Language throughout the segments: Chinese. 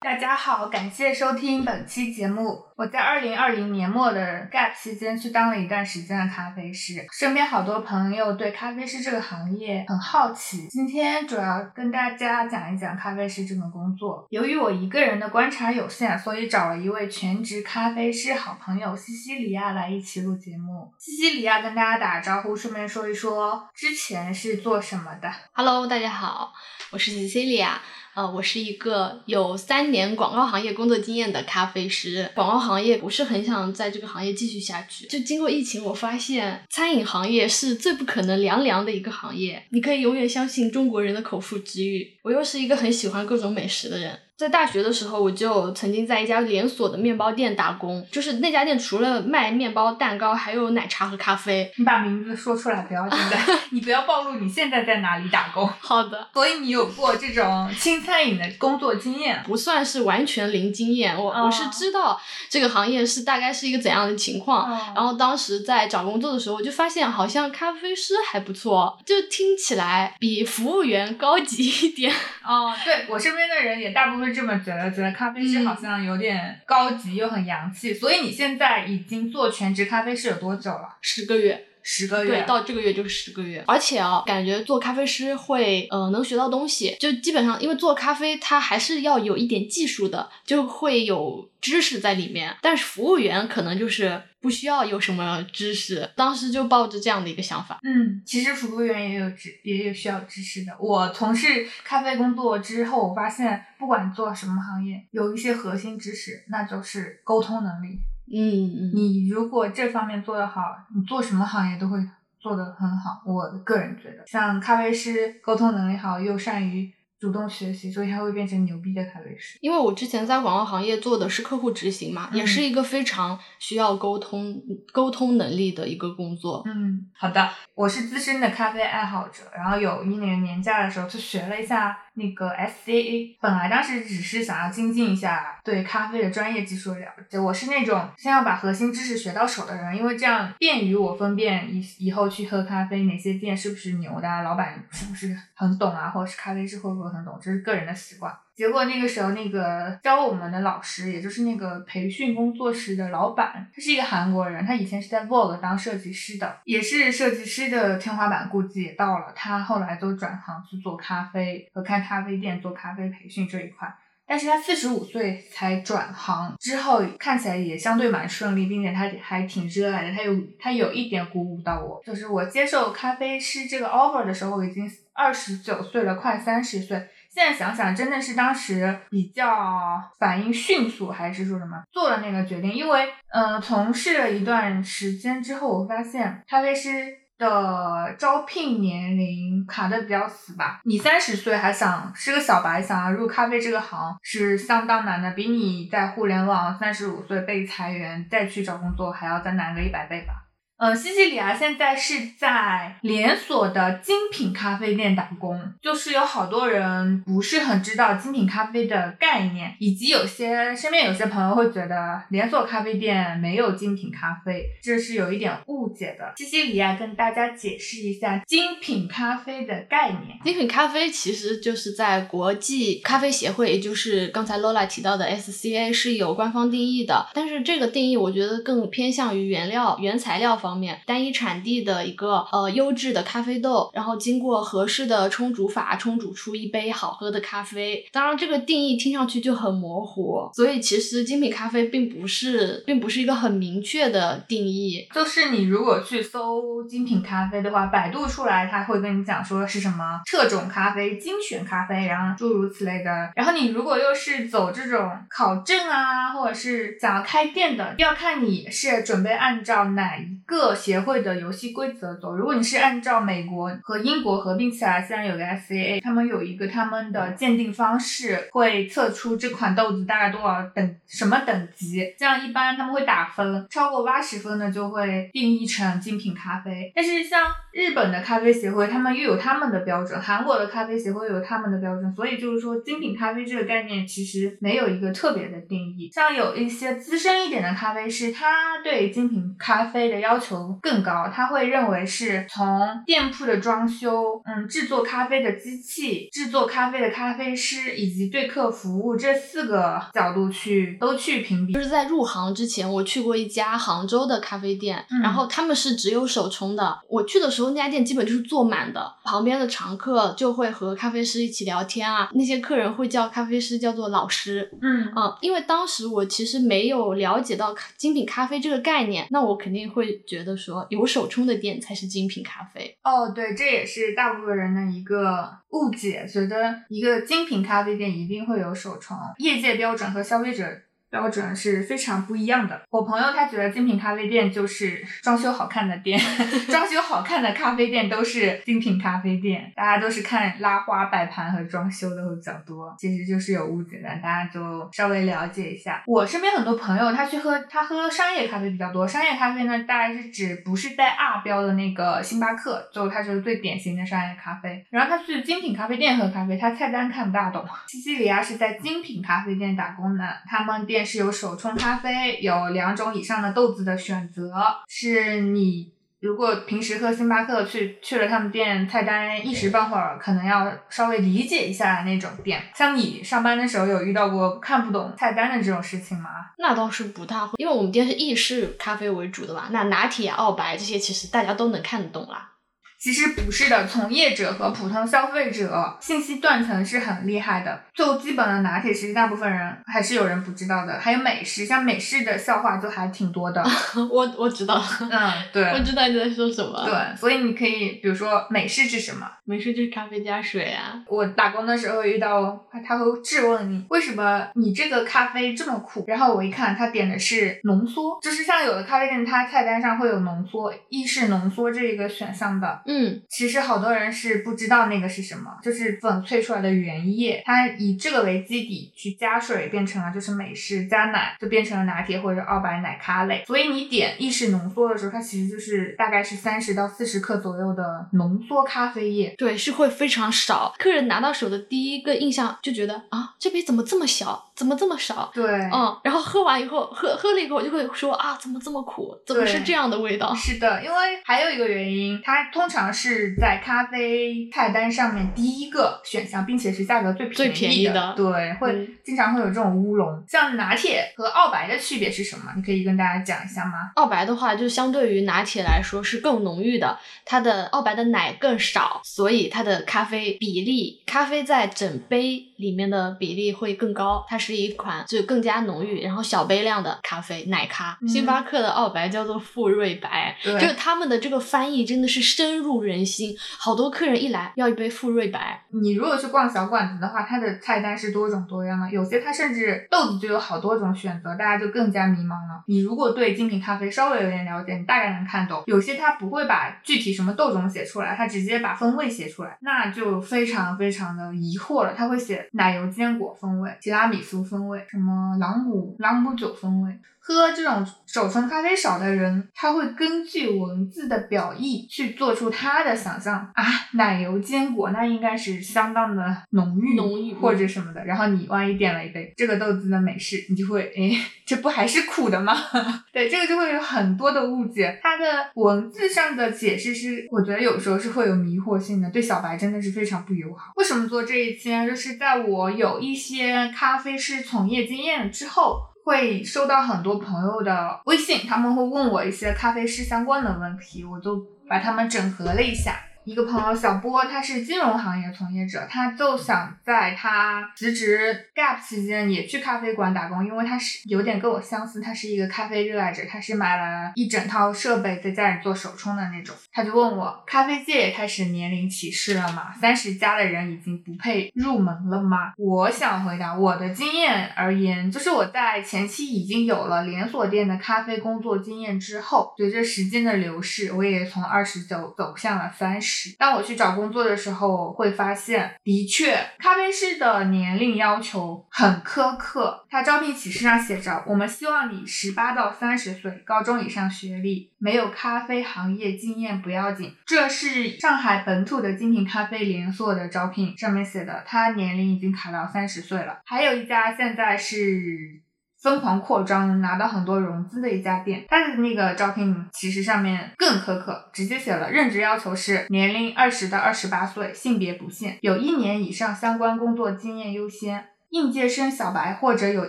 大家好，感谢收听本期节目。我在二零二零年末的 gap 期间去当了一段时间的咖啡师，身边好多朋友对咖啡师这个行业很好奇。今天主要跟大家讲一讲咖啡师这份工作。由于我一个人的观察有限，所以找了一位全职咖啡师好朋友西西里亚来一起录节目。西西里亚跟大家打个招呼，顺便说一说之前是做什么的。Hello，大家好，我是西西里亚。呃，我是一个有三年广告行业工作经验的咖啡师。广告行业不是很想在这个行业继续下去。就经过疫情，我发现餐饮行业是最不可能凉凉的一个行业。你可以永远相信中国人的口腹之欲。我又是一个很喜欢各种美食的人。在大学的时候，我就曾经在一家连锁的面包店打工。就是那家店除了卖面包、蛋糕，还有奶茶和咖啡。你把名字说出来不要紧的，你不要暴露你现在在哪里打工。好的。所以你有过这种轻餐饮的工作经验？不算是完全零经验，我我是知道这个行业是大概是一个怎样的情况。然后当时在找工作的时候，我就发现好像咖啡师还不错，就听起来比服务员高级一点。哦，对我身边的人也大部分。这么觉得，觉得咖啡师好像有点高级又很洋气，所以你现在已经做全职咖啡师有多久了？十个月，十个月，对，到这个月就是十个月。而且啊，感觉做咖啡师会，呃，能学到东西。就基本上，因为做咖啡，它还是要有一点技术的，就会有知识在里面。但是服务员可能就是。不需要有什么知识，当时就抱着这样的一个想法。嗯，其实服务员也有知，也有需要知识的。我从事咖啡工作之后，我发现不管做什么行业，有一些核心知识，那就是沟通能力。嗯嗯。你如果这方面做得好，你做什么行业都会做得很好。我个人觉得，像咖啡师，沟通能力好，又善于。主动学习，所以他会变成牛逼的咖啡师。因为我之前在广告行业做的是客户执行嘛，也是一个非常需要沟通、沟通能力的一个工作。嗯，好的，我是资深的咖啡爱好者，然后有一年年假的时候去学了一下。那个 SCA 本来当时只是想要精进一下对咖啡的专业技术了解，我是那种先要把核心知识学到手的人，因为这样便于我分辨以以后去喝咖啡哪些店是不是牛的，老板是不是很懂啊，或者是咖啡师会不会很懂，这是个人的习惯。结果那个时候，那个教我们的老师，也就是那个培训工作室的老板，他是一个韩国人，他以前是在 Vogue 当设计师的，也是设计师的天花板估计也到了。他后来都转行去做咖啡和开咖啡店，做咖啡培训这一块。但是他四十五岁才转行，之后看起来也相对蛮顺利，并且他还挺热爱的。他有他有一点鼓舞到我，就是我接受咖啡师这个 offer 的时候，已经二十九岁了，快三十岁。现在想想，真的是当时比较反应迅速，还是说什么做了那个决定？因为，呃，从事了一段时间之后，我发现咖啡师的招聘年龄卡的比较死吧。你三十岁还想是个小白，想要入咖啡这个行是相当难的，比你在互联网三十五岁被裁员再去找工作还要再难个一百倍吧。呃，西西里亚现在是在连锁的精品咖啡店打工，就是有好多人不是很知道精品咖啡的概念，以及有些身边有些朋友会觉得连锁咖啡店没有精品咖啡，这是有一点误解的。西西里亚跟大家解释一下精品咖啡的概念。精品咖啡其实就是在国际咖啡协会，也就是刚才 Lola 提到的 SCA 是有官方定义的，但是这个定义我觉得更偏向于原料、原材料方。方面，单一产地的一个呃优质的咖啡豆，然后经过合适的冲煮法，冲煮出一杯好喝的咖啡。当然，这个定义听上去就很模糊，所以其实精品咖啡并不是，并不是一个很明确的定义。就是你如果去搜精品咖啡的话，百度出来，他会跟你讲说是什么特种咖啡、精选咖啡，然后诸如此类的。然后你如果又是走这种考证啊，或者是想要开店的，要看你是准备按照哪一个。各协会的游戏规则走。如果你是按照美国和英国合并起来，虽然有个 SCA，他们有一个他们的鉴定方式，会测出这款豆子大概多少等什么等级。这样一般他们会打分，超过八十分的就会定义成精品咖啡。但是像日本的咖啡协会，他们又有他们的标准；韩国的咖啡协会有他们的标准。所以就是说，精品咖啡这个概念其实没有一个特别的定义。像有一些资深一点的咖啡师，他对精品咖啡的要求。求更高，他会认为是从店铺的装修，嗯，制作咖啡的机器、制作咖啡的咖啡师以及对客服务这四个角度去都去评比。就是在入行之前，我去过一家杭州的咖啡店，嗯然后他们是只有手冲的。我去的时候，那家店基本就是坐满的，旁边的常客就会和咖啡师一起聊天啊。那些客人会叫咖啡师叫做老师，嗯嗯，因为当时我其实没有了解到精品咖啡这个概念，那我肯定会觉觉得说有手冲的店才是精品咖啡。哦，对，这也是大部分人的一个误解，觉得一个精品咖啡店一定会有手冲，业界标准和消费者。标准是非常不一样的。我朋友他觉得精品咖啡店就是装修好看的店，装修好看的咖啡店都是精品咖啡店，大家都是看拉花、摆盘和装修的会比较多，其实就是有误解的，大家就稍微了解一下。我身边很多朋友他去喝，他喝商业咖啡比较多，商业咖啡呢大概是指不是带 R 标的那个星巴克，就它就是最典型的商业咖啡。然后他去精品咖啡店喝咖啡，他菜单看不大懂。西西里亚是在精品咖啡店打工的，他们店是有手冲咖啡，有两种以上的豆子的选择，是你。如果平时喝星巴克去去了他们店，菜单一时半会儿可能要稍微理解一下那种店。像你上班的时候有遇到过看不懂菜单的这种事情吗？那倒是不大会，因为我们店是意式咖啡为主的嘛，那拿铁、澳白这些其实大家都能看得懂啦。其实不是的，从业者和普通消费者信息断层是很厉害的。就基本的拿铁，其实大部分人还是有人不知道的。还有美式，像美式的笑话就还挺多的。我我知道，嗯，对，我知道你在说什么。对，所以你可以比如说美式是什么？美式就是咖啡加水啊。我打工的时候遇到他，他会质问你为什么你这个咖啡这么苦。然后我一看，他点的是浓缩，就是像有的咖啡店，它菜单上会有浓缩意式浓缩这一个选项的。嗯，其实好多人是不知道那个是什么，就是粉萃出来的原液，它以这个为基底去加水，变成了就是美式加奶，就变成了拿铁或者澳白奶咖类。所以你点意式浓缩的时候，它其实就是大概是三十到四十克左右的浓缩咖啡液。对，是会非常少。客人拿到手的第一个印象就觉得啊，这杯怎么这么小，怎么这么少？对，嗯，然后喝完以后，喝喝了一口就会说啊，怎么这么苦？怎么是这样的味道？是的，因为还有一个原因，它通常是在咖啡菜单上面第一个选项，并且是价格最便最便宜的。的对，会、嗯经常会有这种乌龙。像拿铁和澳白的区别是什么？你可以跟大家讲一下吗？澳白的话，就相对于拿铁来说是更浓郁的，它的澳白的奶更少，所以它的咖啡比例，咖啡在整杯里面的比例会更高。它是一款就更加浓郁，然后小杯量的咖啡奶咖。嗯星巴克的澳白叫做馥芮白，对就是他们的这个翻译真的是深入人心，好多客人一来要一杯馥芮白。你如果去逛小馆子的话，它的菜单是多种多样的，有些它甚至豆子就有好多种选择，大家就更加迷茫了。你如果对精品咖啡稍微有点了解，你大概能看懂。有些它不会把具体什么豆种写出来，它直接把风味写出来，那就非常非常的疑惑了。它会写奶油坚果风味、提拉米苏风味、什么朗姆朗姆酒风味。喝这种手冲咖啡少的人，他会根据文字的表意去做出他的想象啊，奶油坚果那应该是相当的浓郁，浓郁或者什么的。然后你万一点了一杯这个豆子的美式，你就会诶，这不还是苦的吗？对，这个就会有很多的误解。它的文字上的解释是，我觉得有时候是会有迷惑性的，对小白真的是非常不友好。为什么做这一期呢？就是在我有一些咖啡师从业经验之后。会收到很多朋友的微信，他们会问我一些咖啡师相关的问题，我就把他们整合了一下。一个朋友小波，他是金融行业从业者，他就想在他辞职 gap 期间也去咖啡馆打工，因为他是有点跟我相似，他是一个咖啡热爱者，他是买了一整套设备在家里做手冲的那种。他就问我，咖啡界也开始年龄歧视了吗？三十加的人已经不配入门了吗？我想回答，我的经验而言，就是我在前期已经有了连锁店的咖啡工作经验之后，随着时间的流逝，我也从二十九走向了三十。当我去找工作的时候，会发现，的确，咖啡师的年龄要求很苛刻。他招聘启事上写着：“我们希望你十八到三十岁，高中以上学历，没有咖啡行业经验不要紧。”这是上海本土的精品咖啡连锁的招聘上面写的，他年龄已经卡到三十岁了。还有一家现在是。疯狂扩张，拿到很多融资的一家店。它的那个招聘其实上面更苛刻，直接写了任职要求是年龄二十到二十八岁，性别不限，有一年以上相关工作经验优先。应届生小白或者有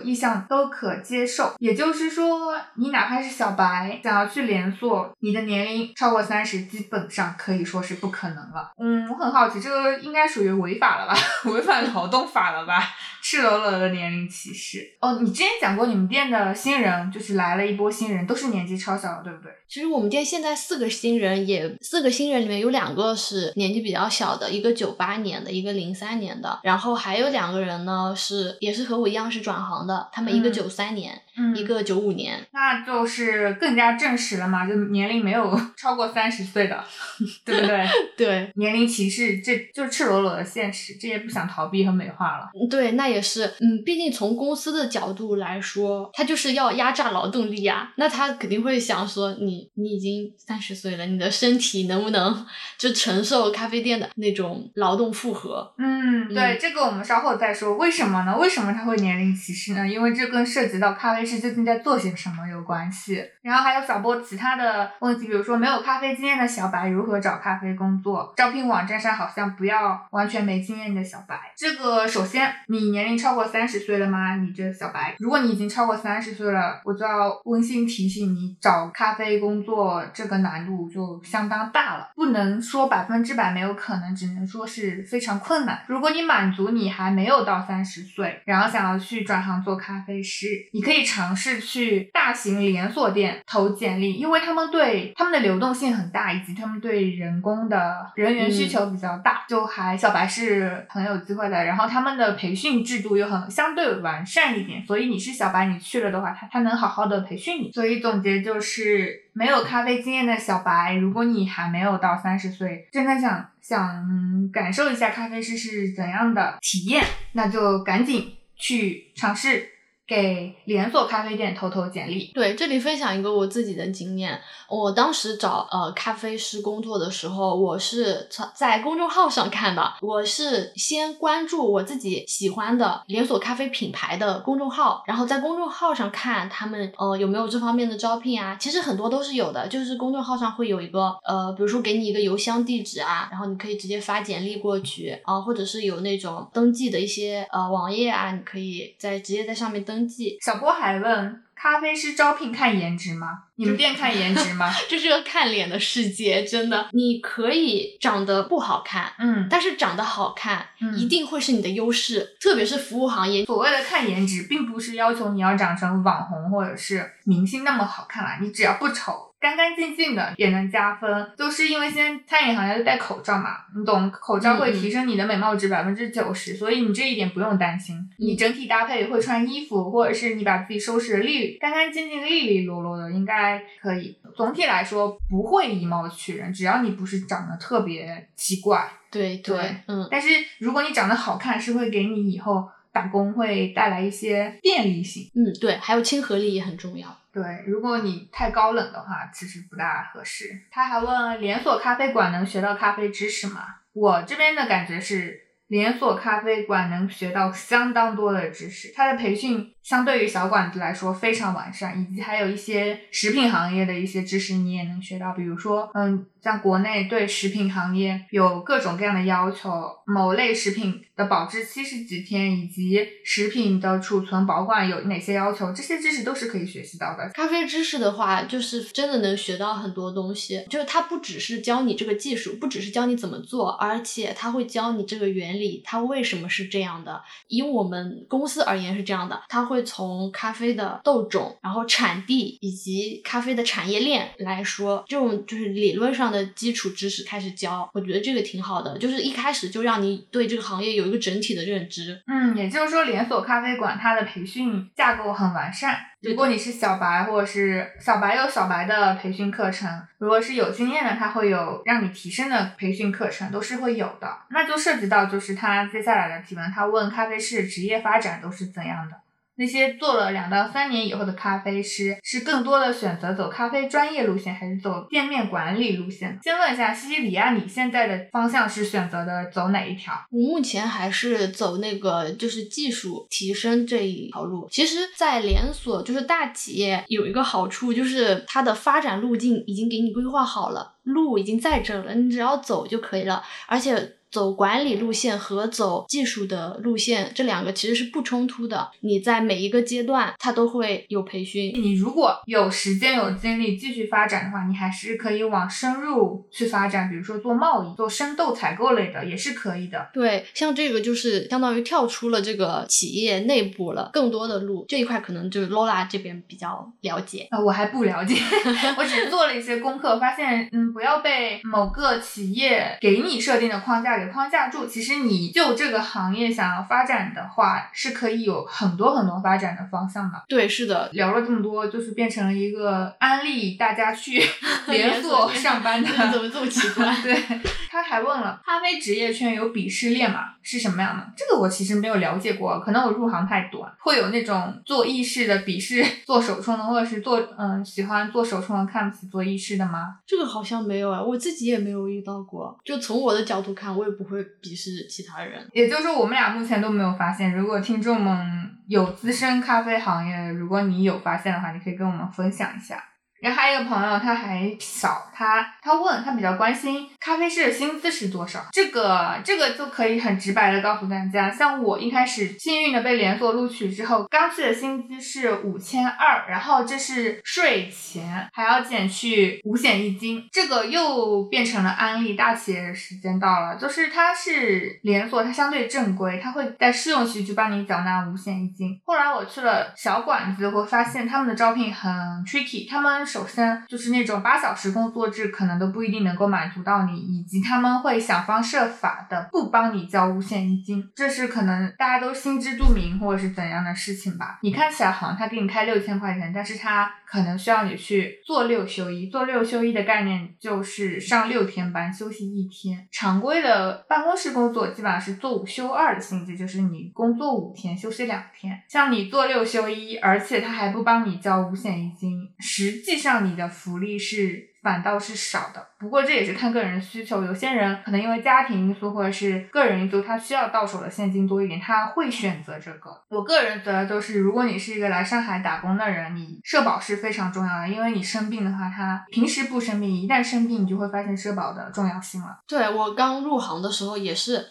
意向都可接受，也就是说，你哪怕是小白，想要去连锁，你的年龄超过三十，基本上可以说是不可能了。嗯，我很好奇，这个应该属于违法了吧？违反劳动法了吧？赤裸裸的年龄歧视。哦，你之前讲过，你们店的新人就是来了一波新人，都是年纪超小的，对不对？其实我们店现在四个新人，也四个新人里面有两个是年纪比较小的，一个九八年的，一个零三年的，然后还有两个人呢是也是和我一样是转行的，他们一个九三年。一个九五年，那就是更加证实了嘛，就年龄没有 超过三十岁的，对不对？对，年龄歧视，这就赤裸裸的现实，这也不想逃避和美化了。对，那也是，嗯，毕竟从公司的角度来说，他就是要压榨劳动力啊，那他肯定会想说，你你已经三十岁了，你的身体能不能就承受咖啡店的那种劳动负荷？嗯，对，这个我们稍后再说。为什么呢？为什么他会年龄歧视呢？因为这更涉及到咖啡。是最近在做些什么有关系，然后还有小波其他的问题，比如说没有咖啡经验的小白如何找咖啡工作？招聘网站上好像不要完全没经验的小白。这个首先，你年龄超过三十岁了吗？你这小白，如果你已经超过三十岁了，我就要温馨提醒你，找咖啡工作这个难度就相当大了，不能说百分之百没有可能，只能说是非常困难。如果你满足你还没有到三十岁，然后想要去转行做咖啡师，你可以尝。尝试去大型连锁店投简历，因为他们对他们的流动性很大，以及他们对人工的人员需求比较大，就还小白是很有机会的。然后他们的培训制度又很相对完善一点，所以你是小白，你去了的话，他他能好好的培训你。所以总结就是，没有咖啡经验的小白，如果你还没有到三十岁，真的想想感受一下咖啡师是怎样的体验，那就赶紧去尝试。给连锁咖啡店投投简历。对，这里分享一个我自己的经验。我当时找呃咖啡师工作的时候，我是在公众号上看的。我是先关注我自己喜欢的连锁咖啡品牌的公众号，然后在公众号上看他们呃有没有这方面的招聘啊。其实很多都是有的，就是公众号上会有一个呃，比如说给你一个邮箱地址啊，然后你可以直接发简历过去啊，或者是有那种登记的一些呃网页啊，你可以在直接在上面登。小波还问：咖啡师招聘看颜值吗？你们店看颜值吗？这是个看脸的世界，真的。你可以长得不好看，嗯，但是长得好看，一定会是你的优势。特别是服务行业，所谓的看颜值，并不是要求你要长成网红或者是明星那么好看啦，你只要不丑。干干净净的也能加分，就是因为现在餐饮行业都戴口罩嘛，你懂，口罩会提升你的美貌值百分之九十，所以你这一点不用担心。你整体搭配会穿衣服，或者是你把自己收拾的利干干净净、利利落落的，应该可以。总体来说不会以貌取人，只要你不是长得特别奇怪。对对，嗯。但是如果你长得好看，是会给你以后打工会带来一些便利性。嗯，对，还有亲和力也很重要。对，如果你太高冷的话，其实不大合适。他还问连锁咖啡馆能学到咖啡知识吗？我这边的感觉是，连锁咖啡馆能学到相当多的知识，它的培训。相对于小馆子来说非常完善，以及还有一些食品行业的一些知识你也能学到，比如说，嗯，像国内对食品行业有各种各样的要求，某类食品的保质期是几天，以及食品的储存保管有哪些要求，这些知识都是可以学习到的。咖啡知识的话，就是真的能学到很多东西，就是它不只是教你这个技术，不只是教你怎么做，而且它会教你这个原理，它为什么是这样的。以我们公司而言是这样的，它。会从咖啡的豆种，然后产地以及咖啡的产业链来说，这种就是理论上的基础知识开始教，我觉得这个挺好的，就是一开始就让你对这个行业有一个整体的认知。嗯，也就是说，连锁咖啡馆它的培训架构很完善。如果你是小白，或者是小白有小白的培训课程，如果是有经验的，他会有让你提升的培训课程，都是会有的。那就涉及到就是他接下来的提问，他问咖啡师职业发展都是怎样的。那些做了两到三年以后的咖啡师，是更多的选择走咖啡专业路线，还是走店面管理路线？先问一下西西里亚，你现在的方向是选择的走哪一条？我目前还是走那个就是技术提升这一条路。其实，在连锁就是大企业有一个好处，就是它的发展路径已经给你规划好了，路已经在这了，你只要走就可以了，而且。走管理路线和走技术的路线，这两个其实是不冲突的。你在每一个阶段，它都会有培训。你如果有时间有精力继续发展的话，你还是可以往深入去发展，比如说做贸易、做深度采购类的，也是可以的。对，像这个就是相当于跳出了这个企业内部了，更多的路这一块可能就是 Lola 这边比较了解。啊，我还不了解，我只是做了一些功课，发现嗯，不要被某个企业给你设定的框架。框架住，其实你就这个行业想要发展的话，是可以有很多很多发展的方向的。对，是的，聊了这么多，就是变成了一个安利大家去 连锁上班的，怎么这么奇怪？对，他还问了，咖啡职业圈有鄙视链吗？是什么样的？这个我其实没有了解过，可能我入行太短，会有那种做意式的鄙视做手冲的，或者是做嗯喜欢做手冲的看不起做意式的吗？这个好像没有啊，我自己也没有遇到过。就从我的角度看，我也不会。鄙视其他人，也就是说，我们俩目前都没有发现。如果听众们有资深咖啡行业，如果你有发现的话，你可以跟我们分享一下。然后还有一个朋友，他还少，他他问他比较关心咖啡师的薪资是多少？这个这个就可以很直白的告诉大家，像我一开始幸运的被连锁录取之后，刚去的薪资是五千二，然后这是税前，还要减去五险一金，这个又变成了安利大企业的时间到了，就是它是连锁，它相对正规，它会在试用期就帮你缴纳五险一金。后来我去了小馆子，会发现他们的招聘很 tricky，他们。首先就是那种八小时工作制，可能都不一定能够满足到你，以及他们会想方设法的不帮你交五险一金，这是可能大家都心知肚明或者是怎样的事情吧。你看起来好像他给你开六千块钱，但是他可能需要你去做六休一，做六休一的概念就是上六天班，休息一天。常规的办公室工作基本上是做五休二的性质，就是你工作五天，休息两天。像你做六休一，而且他还不帮你交五险一金，实际。上你的福利是反倒是少的，不过这也是看个人需求。有些人可能因为家庭因素或者是个人因素，他需要到手的现金多一点，他会选择这个。我个人觉得就是，如果你是一个来上海打工的人，你社保是非常重要的，因为你生病的话，他平时不生病，一旦生病，你就会发现社保的重要性了。对我刚入行的时候也是。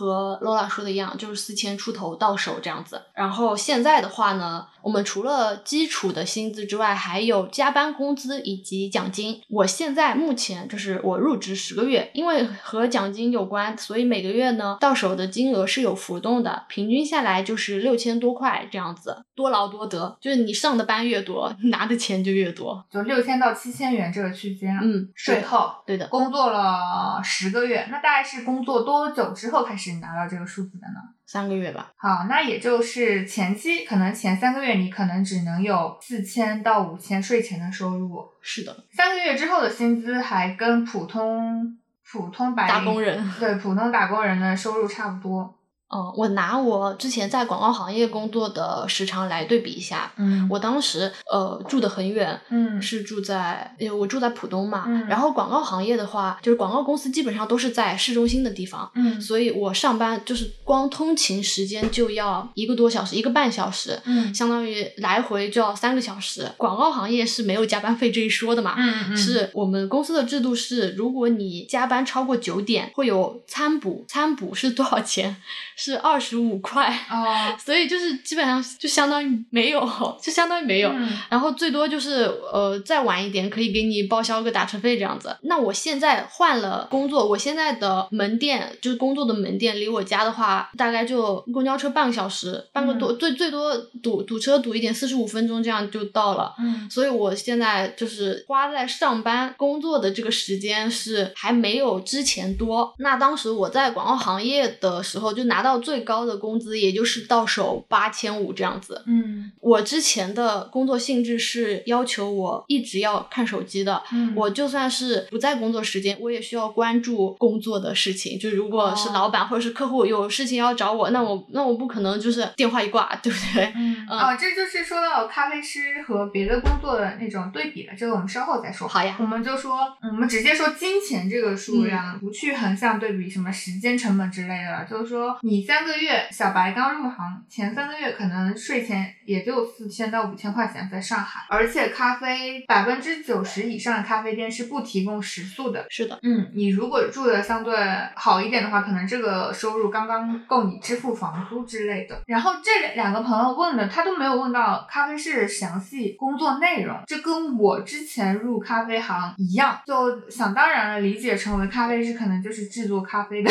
和 Lola 说的一样，就是四千出头到手这样子。然后现在的话呢，我们除了基础的薪资之外，还有加班工资以及奖金。我现在目前就是我入职十个月，因为和奖金有关，所以每个月呢到手的金额是有浮动的，平均下来就是六千多块这样子。多劳多得，就是你上的班越多，拿的钱就越多，就六千到七千元这个区间。嗯，税后，对的。工作了十个月，那大概是工作多久之后开始？拿到这个数字的呢？三个月吧。好，那也就是前期可能前三个月你可能只能有四千到五千税前的收入。是的。三个月之后的薪资还跟普通普通白打工人 对普通打工人的收入差不多。哦，我拿我之前在广告行业工作的时长来对比一下。嗯，我当时呃住的很远，嗯，是住在，因为我住在浦东嘛。嗯。然后广告行业的话，就是广告公司基本上都是在市中心的地方。嗯。所以我上班就是光通勤时间就要一个多小时，一个半小时。嗯。相当于来回就要三个小时。广告行业是没有加班费这一说的嘛？嗯嗯。是我们公司的制度是，如果你加班超过九点，会有餐补。餐补是多少钱？是二十五块哦，所以就是基本上就相当于没有，就相当于没有。然后最多就是呃再晚一点可以给你报销个打车费这样子。那我现在换了工作，我现在的门店就是工作的门店，离我家的话大概就公交车半个小时，半个多最最多堵堵车堵一点四十五分钟这样就到了。嗯，所以我现在就是花在上班工作的这个时间是还没有之前多。那当时我在广告行业的时候就拿到。到最高的工资，也就是到手八千五这样子。嗯我之前的工作性质是要求我一直要看手机的，嗯我就算是不在工作时间，我也需要关注工作的事情。就如果是哦老板或者是客户有事情要找我，那我那我不可能就是电话一挂，对不对？嗯哦，这就是说到咖啡师和别的工作的那种对比了，这个我们稍后再说。好呀我们就说，我们直接说金钱这个数量，不去横向对比什么时间成本之类的。就是说，你三个月小白刚入行，前三个月可能税前也就四千到五千块钱，在上海，而且咖啡百分之九十以上的咖啡店是不提供食宿的。是的，嗯，你如果住的相对好一点的话，可能这个收入刚刚够你支付房租之类的。然后这两个朋友问的，他都没有问到咖啡师的详细工作内容，这跟我之前入咖啡行一样，就想当然了理解成为咖啡师可能就是制作咖啡的，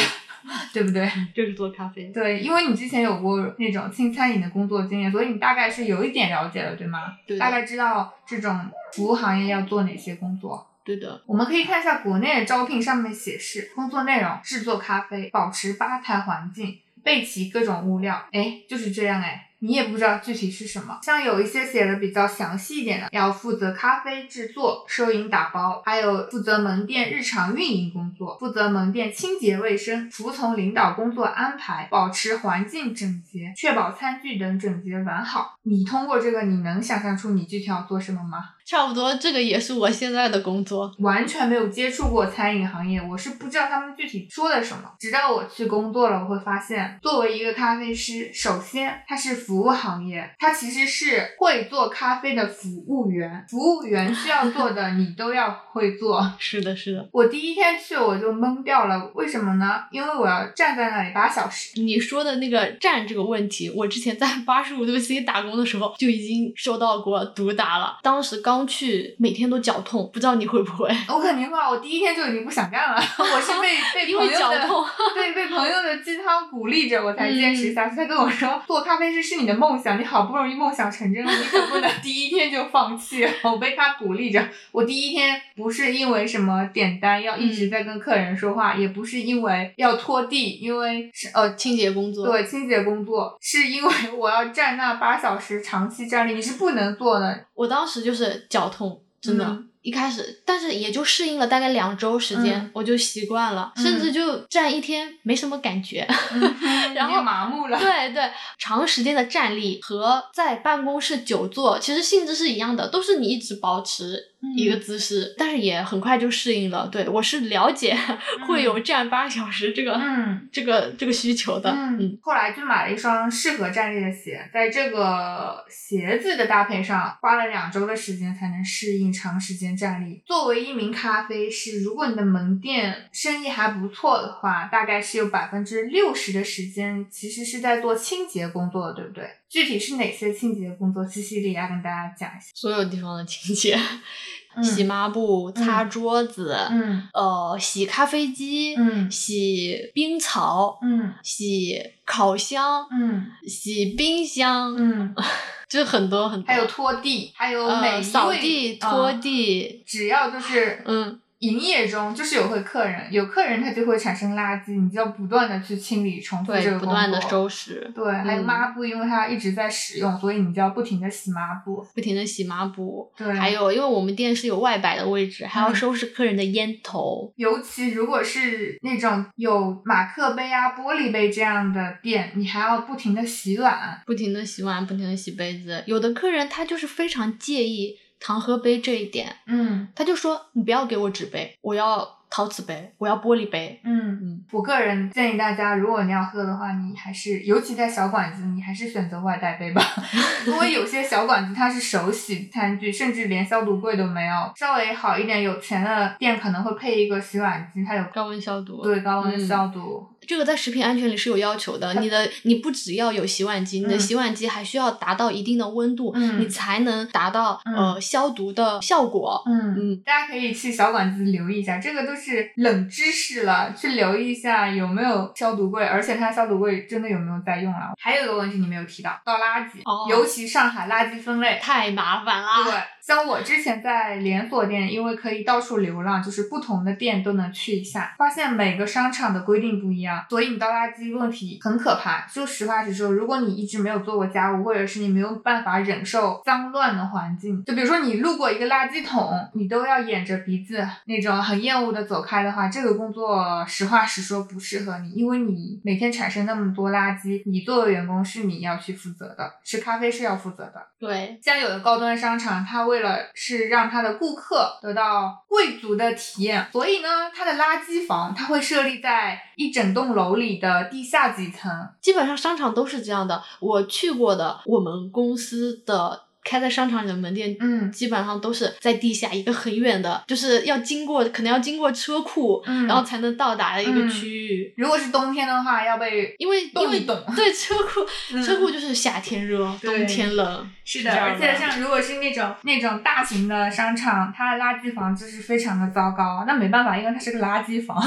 对不对？就是做咖啡。对，因为你之前有过那种轻餐饮的工作经验，所以你大概是有一点了解了，对吗？对大概知道这种服务行业要做哪些工作。对的，我们可以看一下国内的招聘，上面显示工作内容：制作咖啡，保持吧台环境，备齐各种物料。哎，就是这样哎。你也不知道具体是什么，像有一些写的比较详细一点的，要负责咖啡制作、收银、打包，还有负责门店日常运营工作，负责门店清洁卫生，服从领导工作安排，保持环境整洁，确保餐具等整洁完好。你通过这个，你能想象出你具体要做什么吗？差不多这个也是我现在的工作。完全没有接触过餐饮行业，我是不知道他们具体说的什么。直到我去工作了，我会发现，作为一个咖啡师，首先它是服务行业，它其实是会做咖啡的服务员。服务员需要做的，你都要会做。是的，是的。我第一天去我就懵掉了，为什么呢？因为我要站在那里八小时。你说的那个站这个问题，我之前在 八十五度 C 打工的时候就已经受到过毒打了。当时刚去，每天都脚痛，不知道你会不会？我肯定会，我第一天就已经不想干了。我是被被朋友的脚痛。对，被朋友的鸡汤鼓励着，我才坚持下去。他跟我说，做咖啡师是你的梦想，你好不容易梦想成真了，你可不能 第一天就放弃。我被他鼓励着，我第一天不是因为什么点单要一直在跟客人说话，也不是因为要拖地，因为是呃清洁工作。对清洁工作，是因为我要站那八小时长期站立，你是不能做的。我当时就是脚痛，真的。嗯一开始，但是也就适应了大概两周时间，嗯我就习惯了，嗯甚至就站一天没什么感觉。然后麻木了。对对，长时间的站立和在办公室久坐其实性质是一样的，都是你一直保持一个姿势，但是也很快就适应了。对我是了解 会有站八小时这个、嗯这个这个需求的。嗯，后来就买了一双适合站立的鞋，在这个鞋子的搭配上花了两周的时间才能适应长时间站立。作为一名咖啡师，如果你的门店生意还不错的话，大概是有百分之六十的时间其实是在做清洁工作的，对不对？具体是哪些清洁工作？西西里亚跟大家讲一下。所有地方的清洁，嗯洗抹布、擦桌子，嗯呃，洗咖啡机，嗯洗冰槽，嗯洗烤箱，嗯洗冰箱，嗯，就很多很多。还有拖地，还有每扫地、拖嗯地，只要就是嗯，营业中就是有会客人，有客人他就会产生垃圾，你就要不断的去清理，重复这对，个工作。不断的收拾，对，还有嗯抹布，因为它一直在使用，所以你就要不停的洗抹布。不停的洗抹布。对，还有，因为我们店是有外摆的位置，还要嗯收拾客人的烟头。尤其如果是那种有马克杯啊、玻璃杯这样的店，你还要不停的洗碗。不停的洗碗，不停的洗杯子。有的客人他就是非常介意糖喝杯这一点，嗯他就说：“你不要给我纸杯，我要陶瓷杯，我要玻璃杯。嗯，嗯，我个人建议大家，如果你要喝的话，你还是，尤其在小馆子，你还是选择外带杯吧，因为有些小馆子它是手洗餐具，甚至连消毒柜都没有。稍微好一点、有钱的店可能会配一个洗碗机，它有高温消毒。对高温嗯消毒。这个在食品安全里是有要求的，你的你不只要有洗碗机，你的嗯洗碗机还需要达到一定的温度，嗯你才能达到、嗯呃消毒的效果。嗯嗯，大家可以去小馆子留意一下，这个都是冷知识了，去留意一下有没有消毒柜，而且它消毒柜真的有没有在用了。还有一个问题你没有提到，倒垃圾，哦尤其上海垃圾分类。太麻烦啦。对，像我之前在连锁店，因为可以到处流浪，就是不同的店都能去一下，发现每个商场的规定不一样。所以你倒垃圾问题很可怕。就实话实说，如果你一直没有做过家务，或者是你没有办法忍受脏乱的环境，就比如说你路过一个垃圾桶，你都要掩着鼻子那种很厌恶的走开的话，这个工作实话实说不适合你，因为你每天产生那么多垃圾，你作为员工是你要去负责的，吃咖啡是要负责的。对，像有的高端商场，它为为了是让他的顾客得到贵族的体验，所以呢，他的垃圾房他会设立在一整栋楼里的地下几层。基本上商场都是这样的。我去过的，我们公司的。开在商场里的门店，嗯基本上都是在地下一个很远的，就是要经过，可能要经过车库，嗯然后才能到达的一个嗯区域。如果是冬天的话，要被因为因为冻对车库，嗯车库就是夏天热，冬天冷，是的，而且像如果是那种那种大型的商场，它的垃圾房就是非常的糟糕。那没办法，因为它是个垃圾房，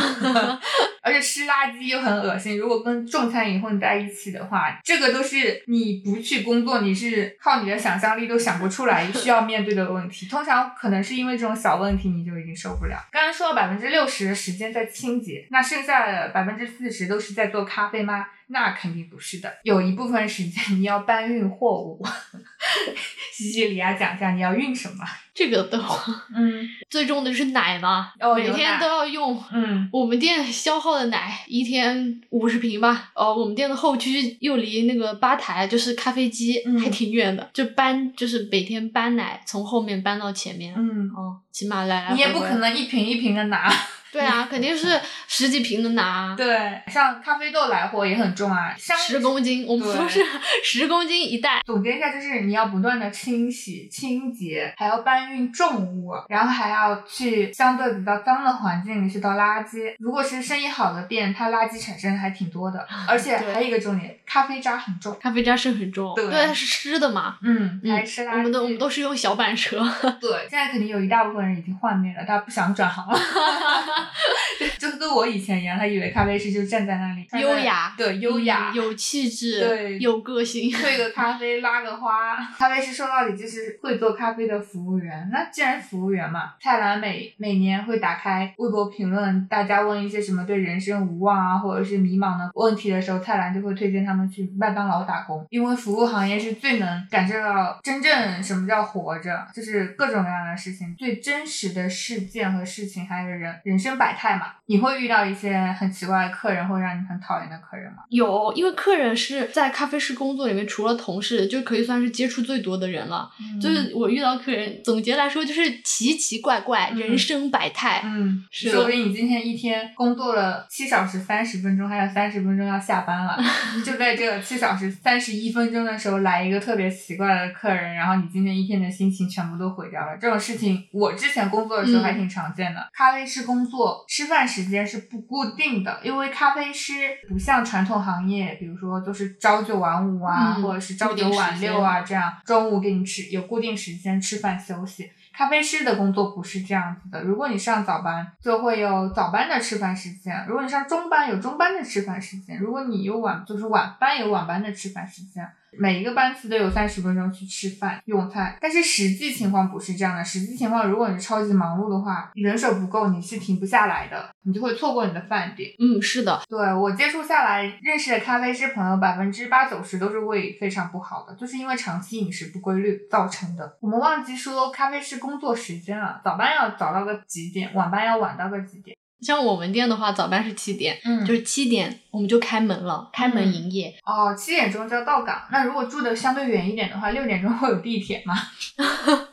而且湿垃圾又很恶心。如果跟重餐饮混在一起的话，这个都是你不去工作，你是靠你的想象力又想不出来需要面对的问题。通常可能是因为这种小问题，你就已经受不了。刚刚说了百分之六十的时间在清洁，那剩下的百分之四十都是在做咖啡吗？那肯定不是的，有一部分时间你要搬运货物。西西里亚讲一下你要运什么？这个的话，嗯最重的是奶嘛，哦每天都要用。嗯我们店消耗的奶一天五十瓶吧，哦，我们店的后区又离那个吧台就是咖啡机嗯还挺远的，就搬就是每天搬奶从后面搬到前面，嗯，哦，起码来来你也回回不可能一瓶一瓶的拿。对啊，肯定是十几瓶的拿，对，像咖啡豆来货也很重啊，商十公斤，我们对都是 十公斤一袋。总结一下，就是你要不断的清洗、清洁，还要搬运重物，然后还要去相对比较脏的环境里去倒垃圾。如果是生意好的店，它垃圾产生还挺多的，而且还有一个重点，咖啡渣很重。咖啡渣是很重，对它是湿的嘛。嗯，嗯还吃垃圾。我们都我们都是用小板车，对，现在肯定有一大部分人已经幻灭了，他不想转行了。就跟我以前一样，他以为咖啡师就站在那里，优雅对，优雅，嗯有气质，对有个性。兑个咖啡，拉个花。咖啡师说到底就是会做咖啡的服务员。那既然服务员嘛，蔡澜每每年会打开微博评论，大家问一些什么对人生无望啊，或者是迷茫的问题的时候，蔡澜就会推荐他们去麦当劳打工，因为服务行业是最能感受到真正什么叫活着，就是各种各样的事情，最真实的事件和事情，还有人人生百态嘛。你会遇到一些很奇怪的客人，或让你很讨厌的客人吗？有，因为客人是在咖啡师工作里面，除了同事，就可以算是接触最多的人了。就是我遇到客人，总结来说就是奇奇怪怪，嗯人生百态。嗯，是说不定你今天一天工作了七小时三十分钟，还有三十分钟要下班了，就在这七小时三十一分钟的时候来一个特别奇怪的客人，然后你今天一天的心情全部都毁掉了。这种事情我之前工作的时候还挺常见的。咖啡师工作吃饭时间是不固定的，因为咖啡师不像传统行业，比如说都是朝九晚五啊，嗯或者是朝九晚六啊这样，中午给你吃有固定时间吃饭休息。咖啡师的工作不是这样子的，如果你上早班，就会有早班的吃饭时间；如果你上中班，有中班的吃饭时间；如果你有晚，就是晚班有晚班的吃饭时间。每一个班次都有三十分钟去吃饭用餐，但是实际情况不是这样的。实际情况，如果你是超级忙碌的话，人手不够，你是停不下来的，你就会错过你的饭点。嗯，是的，对我接触下来认识的咖啡师朋友，百分之八九十都是胃非常不好的，就是因为长期饮食不规律造成的。我们忘记说咖啡师工作时间了，早班要早到个几点，晚班要晚到个几点。像我们店的话，早班是七点，嗯就是七点我们就开门了，开门营业。哦，七点钟就要到岗。那如果住的相对远一点的话，六点钟会有地铁吗？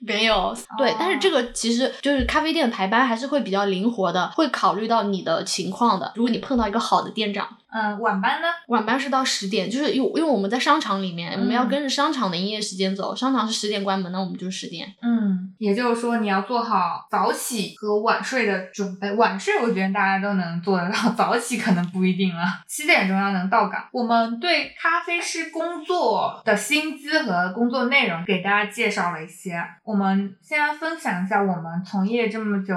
没有，对，但是这个其实就是咖啡店排班还是会比较灵活的，会考虑到你的情况的。如果你碰到一个好的店长，嗯，晚班呢？晚班是到十点，就是因因为我们在商场里面，我们要嗯跟着商场的营业时间走，商场是十点关门，那我们就十点。嗯，也就是说你要做好早起和晚睡的准备。晚睡我觉得大家都能做得到，早起可能不一定了。七点钟要能到岗。我们对咖啡师工作的薪资和工作内容给大家介绍了一些。我们先来分享一下我们从业这么久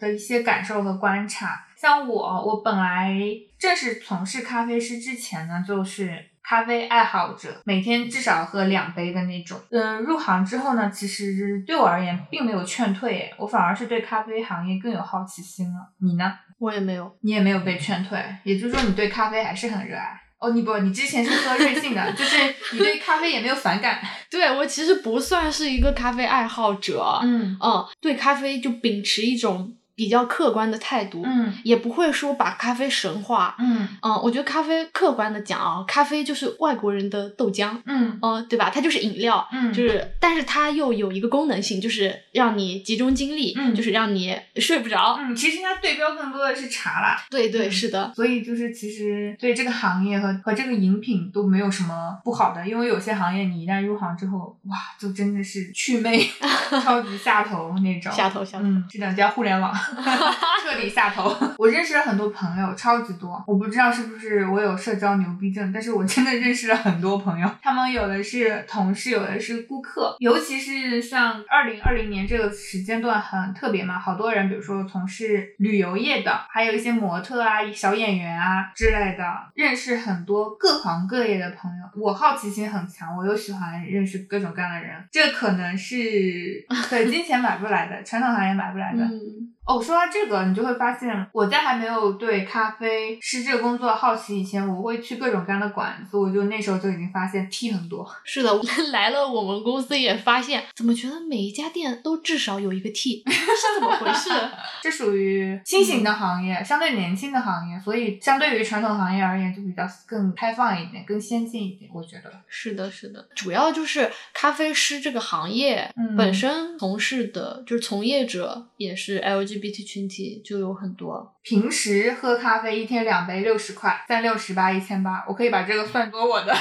的一些感受和观察。像我，我本来正式从事咖啡师之前呢，就是咖啡爱好者，每天至少喝两杯的那种。嗯，入行之后呢，其实对我而言并没有劝退，我反而是对咖啡行业更有好奇心了。你呢？我也没有。你也没有被劝退，也就是说你对咖啡还是很热爱。哦，你不，你之前是喝瑞幸的，就是你对咖啡也没有反感。对我其实不算是一个咖啡爱好者，嗯嗯，对咖啡就秉持一种比较客观的态度，嗯也不会说把咖啡神化。嗯嗯，我觉得咖啡客观的讲啊，咖啡就是外国人的豆浆，嗯嗯，对吧？它就是饮料，嗯，就是，但是它又有一个功能性，就是让你集中精力，嗯就是让你睡不着。嗯，其实它对标更多的是茶啦。对对，嗯是的，所以就是其实对这个行业和和这个饮品都没有什么不好的，因为有些行业你一旦入行之后，哇，就真的是祛魅，超级下头那种。下头下头。嗯，这两家互联网 彻底下头。我认识了很多朋友，超级多。我不知道是不是我有社交牛逼症，但是我真的认识了很多朋友。他们有的是同事，有的是顾客。尤其是像二零二零年这个时间段很特别嘛，好多人，比如说从事旅游业的，还有一些模特啊、小演员啊之类的，认识很多各行各业的朋友。我好奇心很强，我又喜欢认识各种各样的人，这可能是 对金钱买不来的，传统行业买不来的。嗯，哦，说到这个，你就会发现，我在还没有对咖啡师这个工作好奇以前，我会去各种各样的馆子，我就那时候就已经发现 T 很多。是的，我 来了我们公司也发现，怎么觉得每一家店都至少有一个 T，是怎么回事？这属于新型的行业，相对年轻的行业，所以相对于传统行业而言，就比较更开放一点，更先进一点。我觉得，是的，是的，主要就是咖啡师这个行业嗯本身从事的，就是从业者也是 gbt 群体，就有很多。平时喝咖啡一天两杯六十块，三六十八一千八，我可以把这个算作我的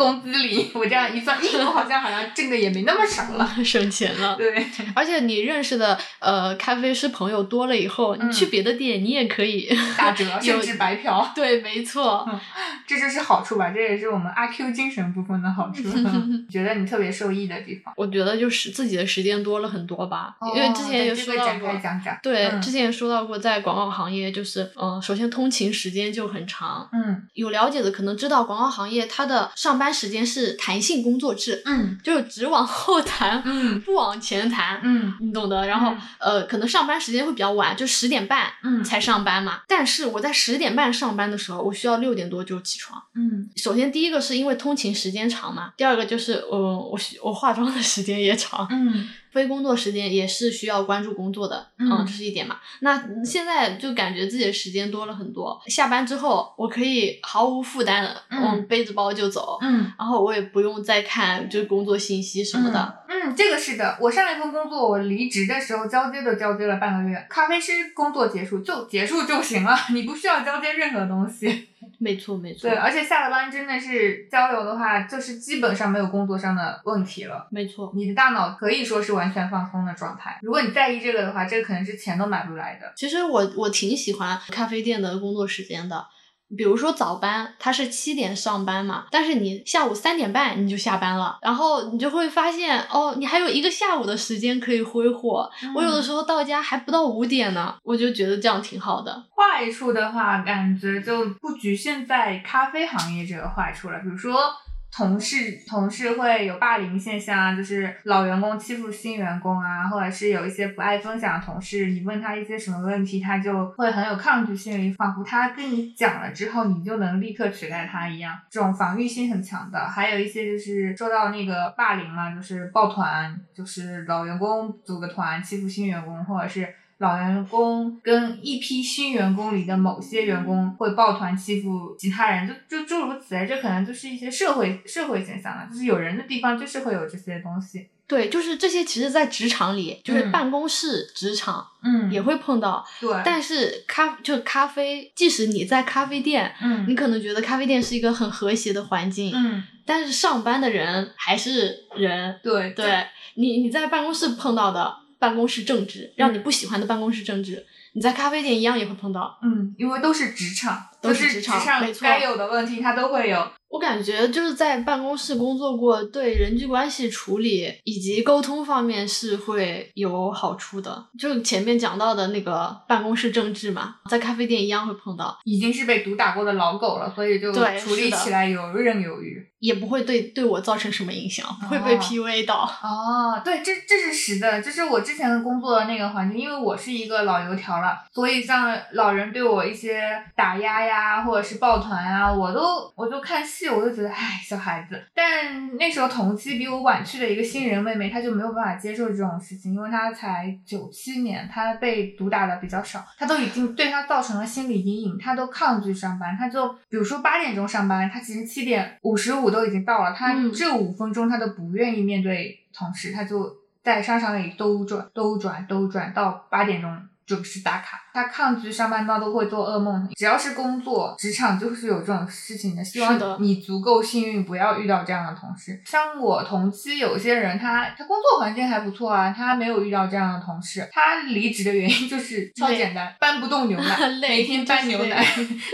工资里。我这样一算，咦，我好像好像挣的也没那么少了。省钱了，对，而且你认识的呃咖啡师朋友多了以后，嗯你去别的店你也可以打折有甚至白嫖。对，没错，这就是好处吧，这也是我们阿 Q 精神部分的好处。觉得你特别受益的地方，我觉得就是自己的时间多了很多吧，因为之前也哦对这个展说到过。开讲讲。对，嗯之前也说到过，在广告行业，就是嗯、呃首先通勤时间就很长。嗯有了解的可能知道，广告行业它的上班时间是弹性工作制，嗯就是只往后弹，嗯不往前弹，嗯你懂的。然后、呃，可能上班时间会比较晚，就十点半嗯才上班嘛。但是我在十点半上班的时候，我需要六点多就起床。嗯首先第一个是因为通勤时间长嘛，第二个就是呃，我我化妆的时间也长。嗯非工作时间也是需要关注工作的，嗯这是一点嘛。那现在就感觉自己的时间多了很多，下班之后我可以毫无负担的，嗯背着包就走，嗯然后我也不用再看就是工作信息什么的。嗯，这个是的。我上一份工作，我离职的时候交接都交接了半个月，咖啡师工作结束就结束就行了，你不需要交接任何东西。没错没错，对，而且下了班真的是交流的话，就是基本上没有工作上的问题了。没错。你的大脑可以说是完全放松的状态。如果你在意这个的话，这个可能是钱都买不来的。其实我我挺喜欢咖啡店的工作时间的。比如说早班，他是七点上班嘛，但是你下午三点半你就下班了，然后你就会发现哦，你还有一个下午的时间可以挥霍。我有的时候到家还不到五点呢，我就觉得这样挺好的。坏处的话，感觉就不局限在咖啡行业这个坏处了，比如说。同事同事会有霸凌现象啊，就是老员工欺负新员工啊，或者是有一些不爱分享的同事，你问他一些什么问题，他就会很有抗拒心理，仿佛他跟你讲了之后，你就能立刻取代他一样，这种防御性很强的。还有一些就是受到那个霸凌嘛，就是抱团，就是老员工组个团欺负新员工，或者是。老员工跟一批新员工里的某些员工会抱团欺负其他人，就就诸如此类，这可能就是一些社会社会现象了，就是有人的地方就是会有这些东西。对，就是这些，其实，在职场里，就是嗯办公室、职场嗯也会碰到。对，但是咖就咖啡，即使你在咖啡店，嗯你嗯可能觉得咖啡店是一个很和谐的环境，嗯但是上班的人还是人。对对你，你在办公室碰到的办公室政治，让你不喜欢的办公室政治，你在咖啡店一样也会碰到。嗯，因为都是职场，都是职职场没错该有的问题它都会有。我感觉就是在办公室工作过，对人际关系处理以及沟通方面是会有好处的。就前面讲到的那个办公室政治嘛，在咖啡店一样会碰到。已经是被毒打过的老狗了，所以就处理起来游刃有余。也不会对对我造成什么影响，不会被哦 PUA 到。哦，对，这这是实的，这是我之前工作的那个环境，因为我是一个老油条了，所以像老人对我一些打压呀，或者是抱团啊，我都我就看戏，我就觉得唉，小孩子。但那时候同期比我晚去的一个新人妹妹，她就没有办法接受这种事情，因为她才九七年，她被毒打的比较少，她都已经对她造成了心理阴影，她都抗拒上班，她就比如说八点钟上班，她其实七点五十五都已经到了，她嗯这五分钟他都不愿意面对同事，他就在商场里兜转兜转兜转到八点钟。准时打卡，她抗拒上班到都会做噩梦。只要是工作，职场就是有这种事情的。希望你足够幸运，不要遇到这样的同事。像我同期有些人他，他工作环境还不错啊，他没有遇到这样的同事。他离职的原因就是超简单，搬不动牛奶，累每天搬牛奶，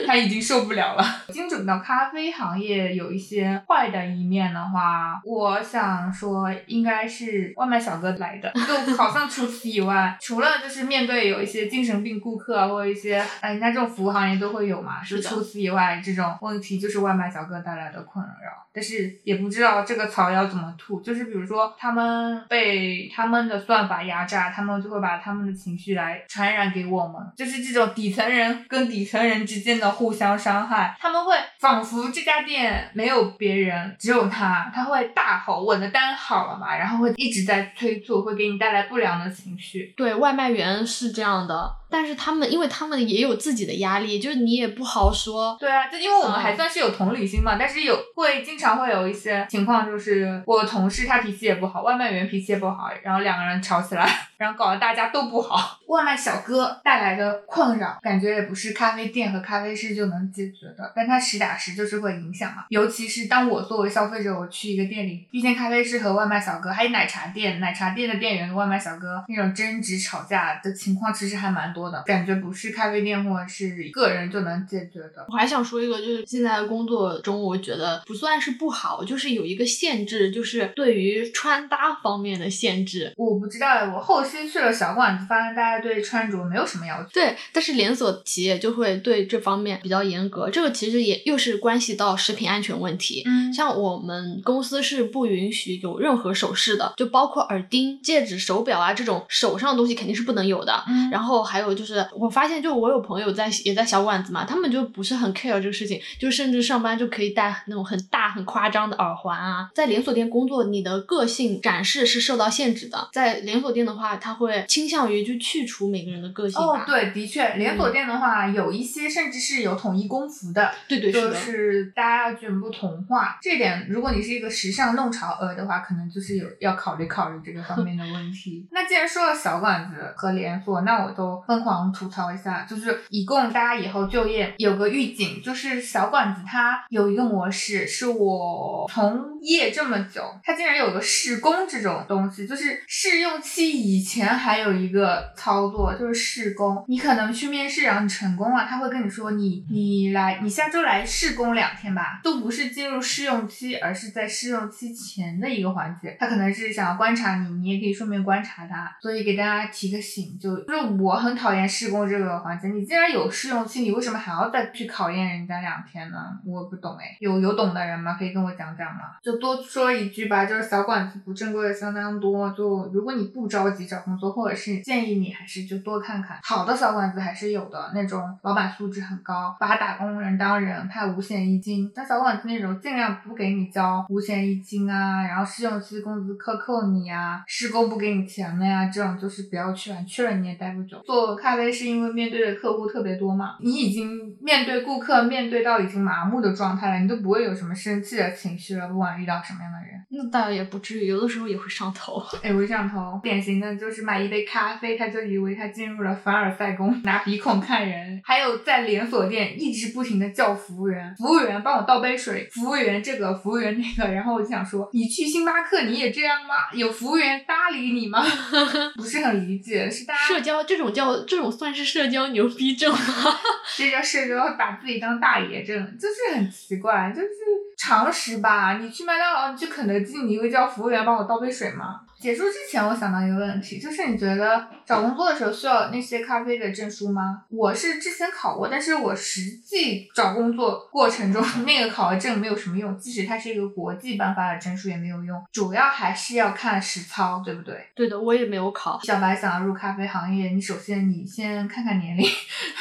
他已经受不了了。精准到咖啡行业有一些坏的一面的话，我想说应该是外卖小哥来的。就好像除此以外，除了就是面对有一些精神病顾客啊，或者一些哎，人家这种服务行业都会有嘛。就是的除此以外，这种问题就是外卖小哥带来的困扰。但是也不知道这个槽要怎么吐。就是比如说他们被他们的算法压榨，他们就会把他们的情绪来传染给我们。就是这种底层人跟底层人之间的互相伤害，他们会仿佛这家店没有别人，只有他，他会大吼：“我的单好了嘛？”然后会一直在催促，会给你带来不良的情绪。对外卖员是这样的，但是他们因为他们也有自己的压力，就是你也不好说。对啊，就因为我们嗯还算是有同理心嘛，但是有会经常会有一些情况，就是我同事他脾气也不好，外卖员脾气也不好，然后两个人吵起来，然后搞得大家都不好。外卖小哥带来的困扰，感觉也不是咖啡店和咖啡师就能解决的，但他实打实就是会影响嘛。尤其是当我作为消费者，我去一个店里遇见咖啡师和外卖小哥，还有奶茶店，奶茶店的店员跟外卖小哥那种争执吵架的情况，其实还蛮多的，感觉不是咖啡店或者是个人就能解决的。我还想说一个，就是现在工作中，我觉得不算是不好，就是有一个限制，就是对于穿搭方面的限制。我不知道哎，我后期去了小馆子，发现大家对穿着没有什么要求。对，但是连锁企业就会对这方面比较严格，这个其实也又是关系到食品安全问题。嗯像我们公司是不允许有任何首饰的，就包括耳钉、戒指、手表啊这种手上的东西肯定是不能有的。嗯然后还有就是，我发现就我有朋友在也在小馆子嘛，他们就不是很 care 这个事情，就甚至上班就可以戴那种很大很夸张的耳环啊。在连锁店工作，你的个性展示是受到限制的。在连锁店的话，他会倾向于就去除每个人的个性吧。哦，对，的确，连锁店的话，有一些甚至是有统一工服的，对对是就。是大家要全部同化。这点，如果你是一个时尚弄潮儿的话，可能就是有要考虑考虑这个方面的问题。那既然说了小馆子和连锁，那我就疯狂吐槽一下，就是以供大家以后就业有个预警，就是小馆子它有一个模式，是我从业这么久，它竟然有个试工这种东西，就是试用期以前还有一个操作，就是试工。你可能去面试，然后你成功了，他会跟你说你你来，你下周来试工两天吧，都不是进入试用期，而是在试用期前的一个环节。他可能是想要观察你，你也可以顺便观察他。所以给大家提个醒，就就是我很讨考验试工这个环节。你既然有试用期，你为什么还要再去考验人家两天呢？我不懂哎，有有懂的人吗？可以跟我讲讲吗？就多说一句吧，就是小馆子不正规的相当多。就如果你不着急找工作，或者是建议你还是就多看看好的小馆子还是有的，那种老板素质很高，把打工人当人，派五险一金。像小馆子那种尽量不给你交五险一金啊，然后试用期工资克扣你呀、施工不给你钱的呀，这种就是不要去了，去了你也待不久。做咖啡是因为面对的客户特别多嘛，你已经面对顾客面对到已经麻木的状态了，你都不会有什么生气的情绪了，不管遇到什么样的人。那倒也不至于，有的时候也会上头。哎，微上头，典型的就是买一杯咖啡，他就以为他进入了凡尔赛宫，拿鼻孔看人。还有在连锁店一直不停的叫服务员，服务员帮我倒杯水，服务员这个，服务员那个。然后我就想说，你去星巴克你也这样吗？有服务员搭理你吗？不是很理解，是大家社交这种叫这种算是社交牛逼症吗？这叫社交把自己当大爷症，就是很奇怪，就是常识吧。你去麦当劳，你去肯德基，你会叫服务员帮我倒杯水吗？结束之前，我想到一个问题，就是你觉得找工作的时候需要那些咖啡的证书吗？我是之前考过，但是我实际找工作过程中，那个考的证没有什么用，即使它是一个国际颁发的证书也没有用，主要还是要看实操，对不对？对的，我也没有考。小白想要入咖啡行业，你首先你先看看年龄，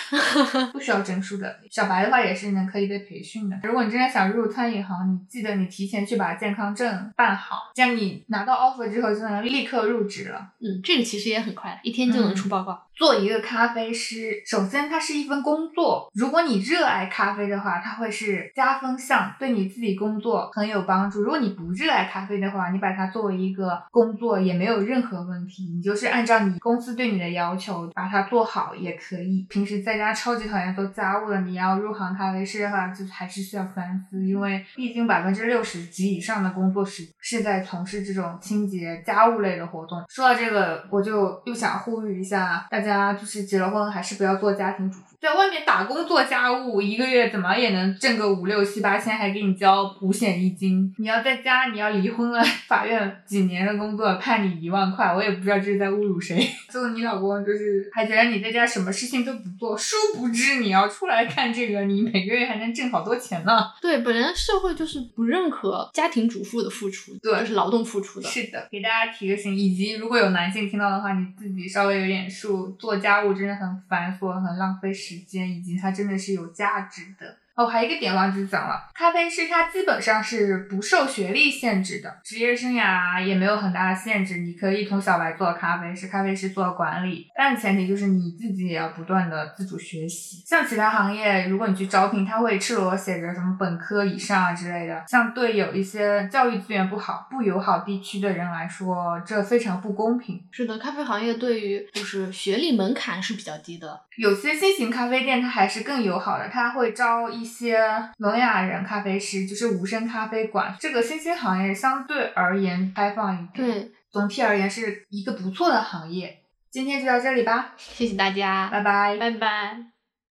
不需要证书的。小白的话也是能可以被培训的。如果你真的想入餐饮行，你记得你提前去把健康证办好，这样你拿到 offer 之后就能立刻入职了。嗯，这个其实也很快，一天就能出报告。做一个咖啡师，首先它是一份工作。如果你热爱咖啡的话，它会是加分项，对你自己工作很有帮助。如果你不热爱咖啡的话，你把它作为一个工作也没有任何问题。你就是按照你公司对你的要求把它做好也可以。平时在家超级讨厌做家务的，你要入行咖啡师的话，就还是需要三思，因为毕竟百分之六十及以上的工作时是在从事这种清洁家务类的活动。说到这个，我就又想呼吁一下大。家家就是结了婚，还是不要做家庭主妇。在外面打工做家务，一个月怎么也能挣个五六七八千，还给你交五险一金。你要在家，你要离婚了，法院几年的工作判你一万块，我也不知道这是在侮辱谁。做你老公就是还觉得你在家什么事情都不做，殊不知你要出来干这个，你每个月还能挣好多钱呢。对，本来社会就是不认可家庭主妇的付出，对，就是劳动付出的。是的，给大家提个醒，以及如果有男性听到的话，你自己稍微有点数，做家务真的很繁琐，很浪费时时间，以及它真的是有价值的。哦，还有一个点忘记讲了，咖啡师他基本上是不受学历限制的，职业生涯也没有很大的限制，你可以从小白做咖啡师，咖啡师做管理，但前提就是你自己也要不断的自主学习。像其他行业，如果你去招聘，他会赤裸写着什么本科以上啊之类的，像对有一些教育资源不好、不友好地区的人来说，这非常不公平。是的，咖啡行业对于就是学历门槛是比较低的，有些新型咖啡店它还是更友好的，它会招一。一些聋哑人咖啡师，就是无声咖啡馆，这个新兴行业相对而言开放一点。对，总体而言是一个不错的行业。今天就到这里吧，谢谢大家，拜拜，拜拜。